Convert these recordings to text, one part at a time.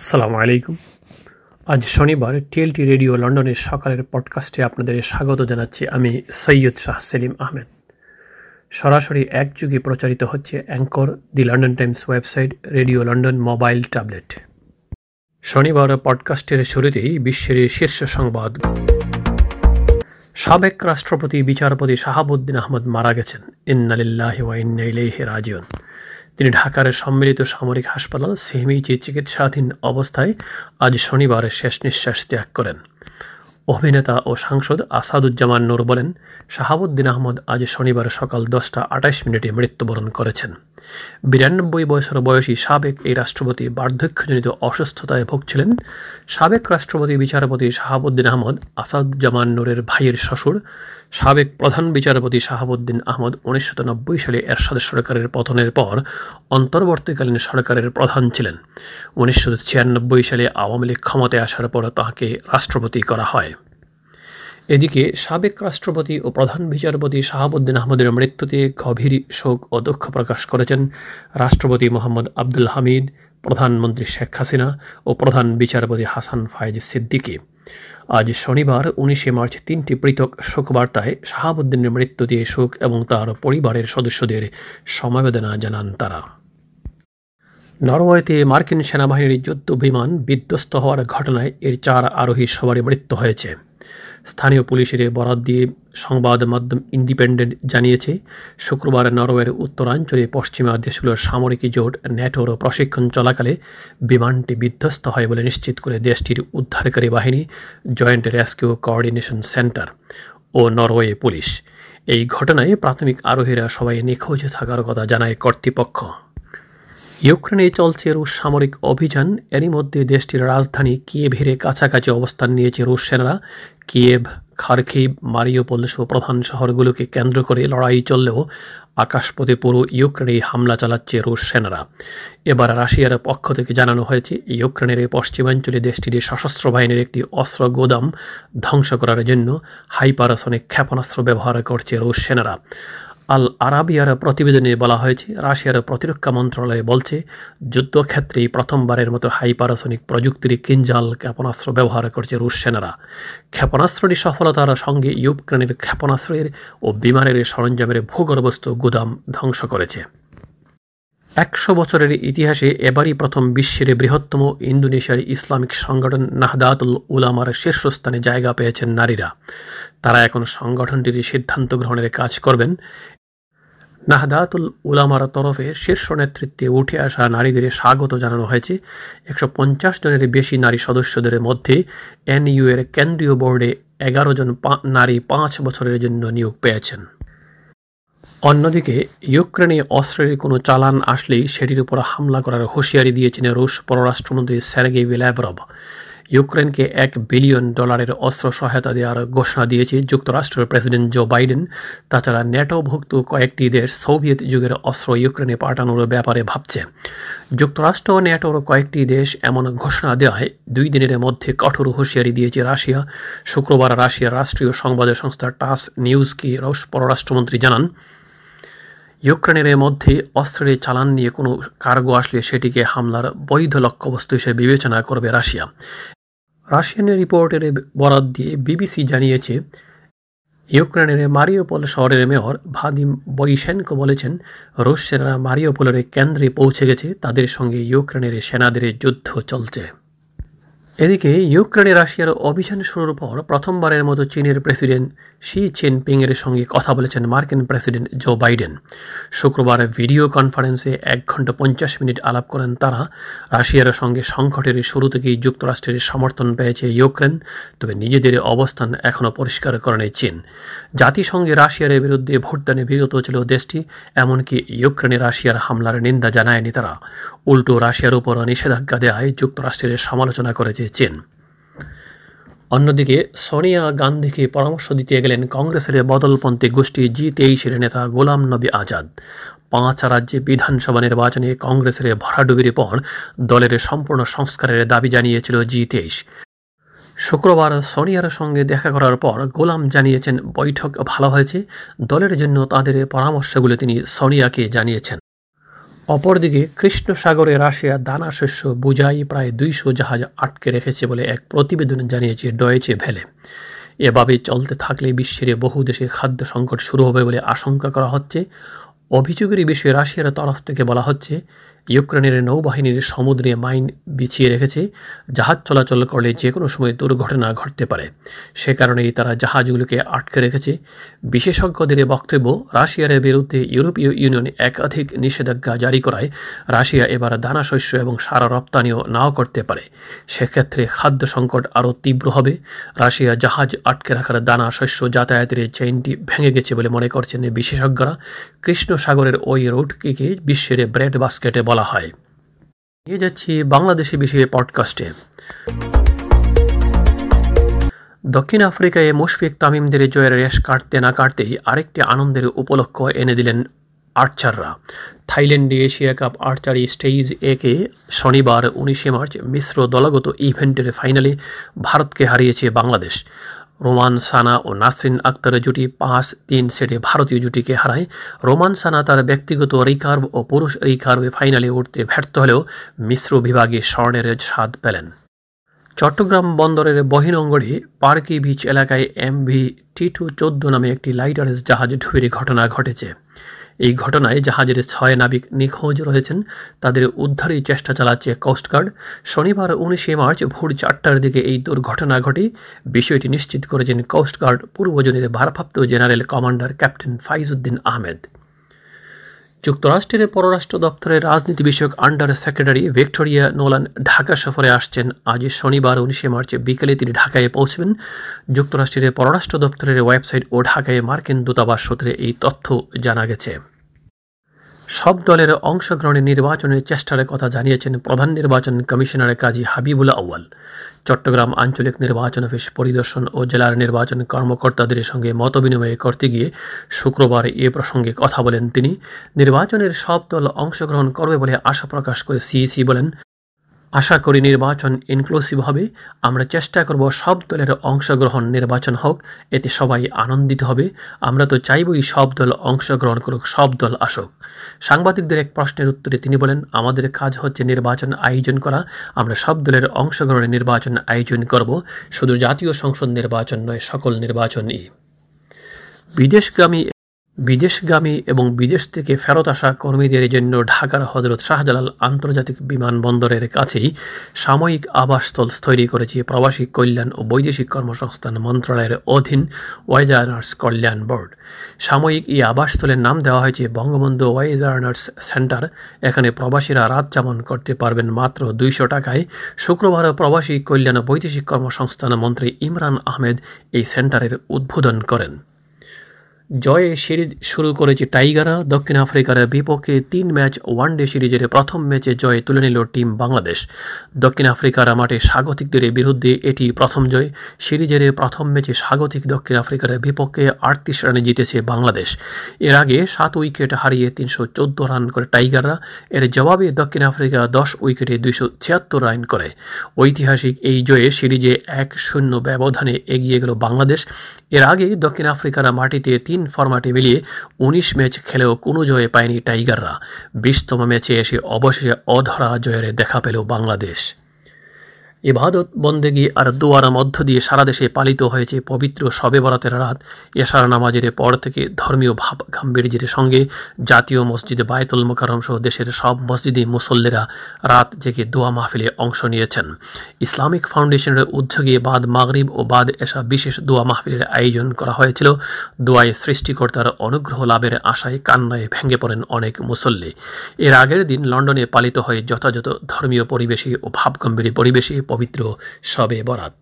সালামু আলাইকুম। আজ শনিবার টিএলটি রেডিও লন্ডনের সকালের পডকাস্টে আপনাদের স্বাগত জানাচ্ছি আমি সৈয়দ শাহ সেলিম আহমেদ। সরাসরি এক যুগে প্রচারিত হচ্ছে anchor, the London Times website, radio London mobile tablet. শনিবার পডকাস্টের শুরুতেই বিশ্বের শীর্ষ সংবাদ। সাবেক রাষ্ট্রপতি, বিচারপতি শাহাবুদ্দিন আহমদ মারা গেছেন। ইন্নালিল্লাহ ওয়া রাজিউন। তিনি ঢাকার সম্মিলিত সামরিক হাসপাতাল সিহমিচে চিকিৎসাধীন অবস্থায় আজ শনিবার শেষ নিঃশ্বাস ত্যাগ করেন। অভিনেতা ও সাংসদ আসাদুজ্জামান নূর বলেন, শাহাবুদ্দিন আহমদ আজ শনিবার সকাল দশটা আটাইশ মিনিটে মৃত্যুবরণ করেছেন। বিরানব্বই বছর বয়সী সাবেক এই রাষ্ট্রপতি বার্ধক্যজনিত অসুস্থতায় ভুগছিলেন। সাবেক রাষ্ট্রপতি বিচারপতি শাহাবুদ্দিন আহমদ, আসাদুজ্জামান নূরের ভাইয়ের শ্বশুর, সাবেক প্রধান বিচারপতি শাহাবুদ্দিন আহমদ উনিশশো নব্বই সালে এরশাদ সরকারের পতনের পর অন্তর্বর্তীকালীন সরকারের প্রধান ছিলেন। উনিশশো ছিয়ানব্বই সালে আওয়ামী লীগ ক্ষমতায় আসার পর তাকে রাষ্ট্রপতি করা হয়। এদিকে সাবেক রাষ্ট্রপতি ও প্রধান বিচারপতি শাহাবুদ্দিন আহমদের মৃত্যুতে গভীর শোক ও দুঃখ প্রকাশ করেছেন রাষ্ট্রপতি মোহাম্মদ আব্দুল হামিদ, প্রধানমন্ত্রী শেখ হাসিনা ও প্রধান বিচারপতি হাসান ফায়েজ সিদ্দিকী। আজ শনিবার, উনিশে মার্চ, তিনটি পৃথক শোকবার্তায় শাহাবুদ্দিনের মৃত্যুতে শোক এবং তার পরিবারের সদস্যদের সমবেদনা জানান তারা। নরওয়েতে মার্কিন সেনাবাহিনীর যুদ্ধ বিমান বিধ্বস্ত হওয়ার ঘটনায় এর চার আরোহী সবারই মৃত্যু হয়েছে। স্থানীয় পুলিশের বরাদ দিয়ে সংবাদ মাধ্যম ইন্ডিপেন্ডেন্ট জানিয়েছে, শুক্রবার নরওয়ের উত্তরাঞ্চলে পশ্চিমা দেশগুলোর সামরিক জোট ন্যাটোর প্রশিক্ষণ চলাকালে বিমানটি বিধ্বস্ত হয় বলে নিশ্চিত করে দেশটির উদ্ধারকারী বাহিনী, জয়েন্ট রেস্কিউ কোঅর্ডিনেশন সেন্টার ও নরওয়ে পুলিশ। এই ঘটনায় প্রাথমিক আরোহীরা সবাই নিখোঁজ থাকার কথা জানায় কর্তৃপক্ষ। ইউক্রেনে চলছে রুশ সামরিক অভিযান। এরই মধ্যে দেশটির রাজধানী কিয়েভের কাছাকাছি অবস্থান নিয়েছে রুশ সেনারা। কিয়েভ খারখিব মারিওপোল সহ প্রধান শহরগুলোকে কেন্দ্র করে লড়াই চললেও আকাশপথে পুরো ইউক্রেনে হামলা চালাচ্ছে রুশ সেনারা। এবার রাশিয়ার পক্ষ থেকে জানানো হয়েছে, ইউক্রেনের পশ্চিমাঞ্চলে দেশটির সশস্ত্র বাহিনীর একটি অস্ত্র গোদাম ধ্বংস করার জন্য হাইপারসনিক ক্ষেপণাস্ত্র ব্যবহার করছে রুশ সেনারা। আল আরাবিয়ার প্রতিবেদনে বলা হয়েছে, রাশিয়ার প্রতিরক্ষা মন্ত্রণালয় বলছে, যুদ্ধক্ষেত্রেই প্রথমবারের মতো হাইপারসনিক প্রযুক্তির কিঞ্জাল ক্ষেপণাস্ত্র ব্যবহার করছে রুশ সেনারা। ক্ষেপণাস্ত্রটি সফলতার সঙ্গে ইউক্রেনের ক্ষেপণাস্ত্রের ও বিমানের সরঞ্জামের ভূগর্ভস্থ গুদাম ধ্বংস করেছে। একশো বছরের ইতিহাসে এবারই প্রথম বিশ্বের বৃহত্তম ইন্দোনেশিয়ার ইসলামিক সংগঠন নাহদাতুল উলামার শীর্ষস্থানে জায়গা পেয়েছেন নারীরা। তারা এখন সংগঠনটির সিদ্ধান্ত গ্রহণের কাজ করবেন। নাহদাতুল উলামার তরফে শীর্ষ নেতৃত্বে উঠে আসা নারীদের স্বাগত জানানো হয়েছে। একশো পঞ্চাশ জনের বেশি নারী সদস্যদের মধ্যে এনইউ এর কেন্দ্রীয় বোর্ডে এগারো জন নারী পাঁচ বছরের জন্য নিয়োগ পেয়েছেন। অন্যদিকে ইউক্রেনে অস্ত্রের কোনো চালান আসলেই সেটির উপর হামলা করার হুঁশিয়ারি দিয়েছেন রুশ পররাষ্ট্রমন্ত্রী স্যারগেই ল্যাভরভ ইউক্রেনকে এক বিলিয়ন ডলারের অস্ত্র সহায়তা দেওয়ার ঘোষণা দিয়েছে যুক্তরাষ্ট্রের প্রেসিডেন্ট জো বাইডেন। তাছাড়া ন্যাটোভুক্ত কয়েকটি দেশ সোভিয়েত যুগের অস্ত্র ইউক্রেনে পাঠানোর ব্যাপারে ভাবছে। যুক্তরাষ্ট্র ও ন্যাটোর কয়েকটি দেশ এমন ঘোষণা দেওয়ায় দুই দিনের মধ্যে কঠোর হুঁশিয়ারি দিয়েছে রাশিয়া। শুক্রবার রাশিয়ার রাষ্ট্রীয় সংবাদ সংস্থা টাস নিউজকে রুশ পররাষ্ট্রমন্ত্রী জানান, ইউক্রেনের মধ্যে অস্ত্রের চালান নিয়ে কোনো কার্গো আসলে সেটিকে হামলার বৈধ লক্ষ্যবস্তু হিসেবে বিবেচনা করবে রাশিয়া। রাশিয়ান রিপোর্টের বরাদ দিয়ে বিবিসি জানিয়েছে, ইউক্রেনের মারিওপল শহরের মেয়র ভাদিম বৈশেনকো বলেছেন রুশ সেনারা মারিওপোলের কেন্দ্রে পৌঁছে গেছে, তাদের সঙ্গে ইউক্রেনের সেনাদের যুদ্ধ চলছে। এদিকে ইউক্রেনে রাশিয়ার অভিযান শুরুর পর প্রথমবারের মতো চীনের প্রেসিডেন্ট শি এর সঙ্গে কথা বলেছেন মার্কিন প্রেসিডেন্ট জো বাইডেন। শুক্রবার ভিডিও কনফারেন্সে এক ঘণ্টা পঞ্চাশ মিনিট আলাপ করেন তারা। রাশিয়ার সঙ্গে সংকটের শুরু থেকেই যুক্তরাষ্ট্রের সমর্থন পেয়েছে ইউক্রেন, তবে নিজেদের অবস্থান এখনও পরিষ্কার করেনি চীন। জাতিসংঘে রাশিয়ার বিরুদ্ধে ভোটদানে বিরত ছিল দেশটি, এমনকি ইউক্রেনে রাশিয়ার হামলার নিন্দা জানায়নি তারা। উল্টো রাশিয়ার উপর নিষেধাজ্ঞা দেওয়ায় যুক্তরাষ্ট্রের সমালোচনা করেছে চীন। অন্যদিকে, সোনিয়া গান্ধীকে পরামর্শ দিতে গেলেন কংগ্রেসের বদলপন্থী গোষ্ঠী জি তেইশের নেতা গোলাম নবী আজাদ। পাঁচ রাজ্যে বিধানসভা নির্বাচনে কংগ্রেসের ভরাডুবির পর দলের সম্পূর্ণ সংস্কারের দাবি জানিয়েছিল জি তেইশ। শুক্রবার সোনিয়ার সঙ্গে দেখা করার পর গোলাম জানিয়েছেন, বৈঠক ভালো হয়েছে। দলের জন্য তাদের পরামর্শগুলো তিনি সোনিয়াকে জানিয়েছেন। অপরদিকে কৃষ্ণ সাগরে রাশিয়া দানা শস্য বোঝাই প্রায় দুইশো জাহাজ আটকে রেখেছে বলে এক প্রতিবেদন জানিয়েছে ডয়েচে ভেলে এভাবে চলতে থাকলে বিশ্বের বহু দেশে খাদ্য সংকট শুরু হবে বলে আশঙ্কা করা হচ্ছে। অভিযোগের বিষয়ে রাশিয়ার তরফ থেকে বলা হচ্ছে ইউক্রেনের নৌবাহিনীর সমুদ্রে মাইন বিছিয়ে রেখেছে, জাহাজ চলাচল করলে যে কোনো সময় দুর্ঘটনা ঘটতে পারে। সে কারণেই তারা জাহাজগুলোকে আটকে রেখেছে। বিশেষজ্ঞদের বক্তব্য, রাশিয়ার বিরুদ্ধে ইউরোপীয় ইউনিয়ন একাধিক নিষেধাজ্ঞা জারি করায় রাশিয়া এবার দানা শস্য এবং সারা রপ্তানিও নাও করতে পারে। সেক্ষেত্রে খাদ্য সংকট আরও তীব্র হবে। রাশিয়া জাহাজ আটকে রাখার দানা শস্য যাতায়াতের চেইনটি ভেঙে গেছে বলে মনে করছেন বিশেষজ্ঞরা। কৃষ্ণ সাগরের ওই রুটটিকে বিশ্বের ব্রেড বাস্কেটে বলা হয়। নিয়ে যাচ্ছি বাংলাদেশি বিষয়ে পডকাস্টে দক্ষিণ আফ্রিকায় মুশফিক তামিমদের জয়ের রেশ কাটতে না কাটতেই আরেকটি আনন্দের উপলক্ষ এনে দিলেন আর্চাররা। থাইল্যান্ডে এশিয়া কাপ আর্চারি স্টেজ একে শনিবার উনিশে মার্চ মিশ্র দলগত ইভেন্টের ফাইনালে ভারতকে হারিয়েছে বাংলাদেশ। রোমান সানা ও নাসরিন আক্তারের জুটি পাঁচ তিন সেটে ভারতীয় জুটিকে হারায়। রোমান সানা তার ব্যক্তিগত রিকার্ভ ও পুরুষ রিকার্ভে ফাইনালে উঠতে ব্যর্থ হলেও মিশ্র বিভাগে স্বর্ণের স্বাদ পেলেন। চট্টগ্রাম বন্দরের বহিরঙ্গড়ে পার্কি বিচ এলাকায় এমভি টি টু চোদ্দ নামে একটি লাইটারেস জাহাজ ঢুবির ঘটনা ঘটেছে। এই ঘটনায় জাহাজের ছয় নাবিক নিখোঁজ রয়েছেন। তাদের উদ্ধারের চেষ্টা চালাচ্ছে কোস্টগার্ড শনিবার উনিশে মার্চ ভোর চারটার দিকে এই দুর্ঘটনা ঘটে। বিষয়টি নিশ্চিত করেছেন কোস্টগার্ড পূর্বজনের ভারপ্রাপ্ত general commander captain Faizuddin Ahmed. যুক্তরাষ্ট্রের পররাষ্ট্র দপ্তরের রাজনীতি বিষয়ক under secretary Victoria Nuland Dhaka সফরে আসছেন। আজ শনিবার উনিশে মার্চে বিকেলে তিনি ঢাকায় পৌঁছবেন। যুক্তরাষ্ট্রের পররাষ্ট্র দপ্তরের ওয়েবসাইট ও ঢাকায় মার্কিন দূতাবাস সূত্রে এই তথ্য জানা গেছে। সব দলের অংশগ্রহণে নির্বাচনের চেষ্টার কথা জানিয়েছেন প্রধান নির্বাচন কমিশনার কাজী হাবিবুল আউয়াল। চট্টগ্রাম আঞ্চলিক নির্বাচন অফিস পরিদর্শন ও জেলার নির্বাচন কর্মকর্তাদের সঙ্গে মতবিনিময় করতে গিয়ে শুক্রবার এ প্রসঙ্গে কথা বলেন তিনি। নির্বাচনের সব দল অংশগ্রহণ করবে বলে আশা প্রকাশ করে সিইসি বলেন। আশা করি নির্বাচন ইনক্লুসিভ হবে। আমরা চেষ্টা করব সব দলের অংশগ্রহণ নির্বাচন হোক। এতে সবাই আনন্দিত হবে। আমরা তো চাইবই সব দল অংশগ্রহণ করুক, সব দল আসুক। সাংবাদিকদের এক প্রশ্নের উত্তরে তিনি বলেন, আমাদের কাজ হচ্ছে নির্বাচন আয়োজন করা। আমরা সব দলের অংশগ্রহণে নির্বাচন আয়োজন করব। শুধু জাতীয় সংসদ নির্বাচন নয়, সকল নির্বাচনই। বিদেশগামী বিদেশগামী এবং বিদেশ থেকে ফেরত আসা কর্মীদের জন্য ঢাকার হজরত শাহজালাল আন্তর্জাতিক বিমানবন্দরের কাছেই সাময়িক আবাসস্থল তৈরি করেছে প্রবাসী কল্যাণ ও বৈদেশিক কর্মসংস্থান মন্ত্রণালয়ের অধীন ওয়াইজার্নার্স কল্যাণ বোর্ড। সাময়িক এই আবাসস্থলের নাম দেওয়া হয়েছে বঙ্গবন্ধু ওয়াইজার্নার্স সেন্টার। এখানে প্রবাসীরা রাত যাপন করতে পারবেন মাত্র দুইশো টাকায়। শুক্রবার প্রবাসী কল্যাণ ও বৈদেশিক কর্মসংস্থান মন্ত্রী ইমরান আহমেদ এই সেন্টারের উদ্বোধন করেন। জয়ে সিরিজ শুরু করেছে টাইগাররা। দক্ষিণ আফ্রিকার বিপক্ষে তিন ম্যাচ ওয়ানডে সিরিজের প্রথম ম্যাচে জয় তুলে নিল টিম বাংলাদেশ। দক্ষিণ আফ্রিকার মাঠে স্বাগতিকদের বিরুদ্ধে এটি প্রথম জয়। সিরিজের প্রথম ম্যাচে স্বাগতিক দক্ষিণ আফ্রিকার বিপক্ষে আটত্রিশ রানে জিতেছে বাংলাদেশ। এর আগে সাত উইকেট হারিয়ে তিনশো চোদ্দ রান করে টাইগাররা। এর জবাবে দক্ষিণ আফ্রিকা দশ উইকেটে দুইশো ছিয়াত্তর রান করে। ঐতিহাসিক এই জয়ে সিরিজে এক শূন্য ব্যবধানে এগিয়ে গেল বাংলাদেশ। এর আগে দক্ষিণ আফ্রিকার মাটিতে তিন ফরম্যাটে মিলিয়ে উনিশ ম্যাচ খেলেও কোনো জয়ে পায়নি টাইগাররা। বিশতম ম্যাচে এসে অবশেষে অধরা জয়ের দেখা পেল বাংলাদেশ। ইবাদত বন্দেগি আর দোয়ার মধ্য দিয়ে সারা দেশে পালিত হয়েছে পবিত্র শবে বরাতের রাত, এশার নামাজের পর থেকে ধর্মীয় ভাব গাম্ভীর্যের সঙ্গে জাতীয় মসজিদে বায়তুল মোকারম সহ দেশের সব মসজিদে মুসল্লিরা রাত জেগে দোয়া মাহফিলে অংশ নিয়েছেন। ইসলামিক ফাউন্ডেশনের উদ্যোগে বাদ মাগরিব ও বাদ এসা বিশেষ দোয়া মাহফিলের আয়োজন করা হয়েছিল। দোয়ায় সৃষ্টিকর্তার অনুগ্রহ লাভের আশায় কান্নায় ভেঙে পড়েন অনেক মুসল্লি। এর আগের দিন লন্ডনে পালিত হয় যথাযথ ধর্মীয় পরিবেশে ও ভাবগম্ভীর পরিবেশে পবিত্র সবে বরাত।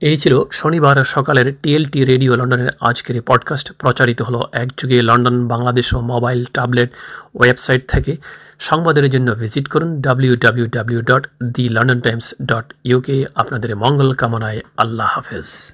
এই ছিল শনিবার সকালের টিএলটি রেডিও লন্ডনের আজকের পডকাস্ট। প্রচারিত হলো একযুগে লন্ডন, বাংলাদেশ ও মোবাইল ট্যাবলেট ওয়েবসাইট থেকে। সংবাদের জন্য ভিজিট করুন W W W dot the London Times dot UK. আপনাদের মঙ্গল কামনায় আল্লাহ হাফেজ।